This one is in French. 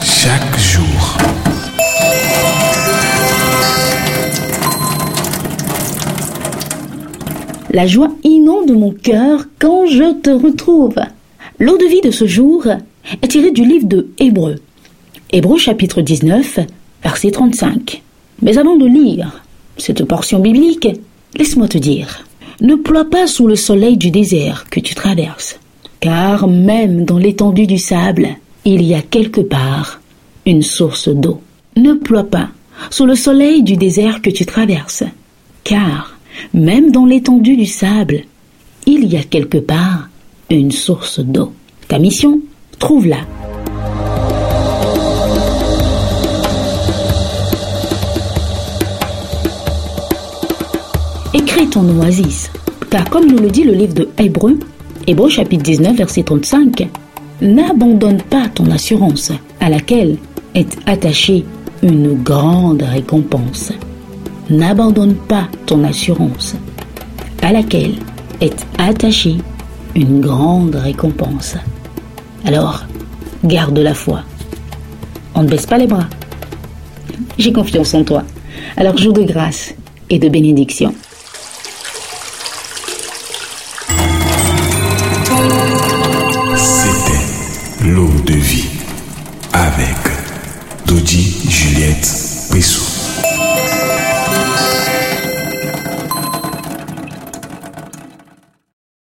chaque jour. La joie inonde mon cœur quand je te retrouve. L'eau de vie de ce jour est tirée du livre de Hébreu. Hébreu chapitre 19, verset 35. Mais avant de lire cette portion biblique, laisse-moi te dire, ne ploie pas sous le soleil du désert que tu traverses, car même dans l'étendue du sable, il y a quelque part une source d'eau. Ne ploie pas sous le soleil du désert que tu traverses, car même dans l'étendue du sable, il y a quelque part une source d'eau. Ta mission, trouve-la. Écris ton oasis, car comme nous le dit le livre de Hébreu, Hébreu chapitre 19 verset 35, n'abandonne pas ton assurance à laquelle est attachée une grande récompense n'abandonne pas ton assurance, à laquelle est attachée une grande récompense. Alors, garde la foi. On ne baisse pas les bras. J'ai confiance en toi. Alors, jour de grâce et de bénédiction. C'était l'eau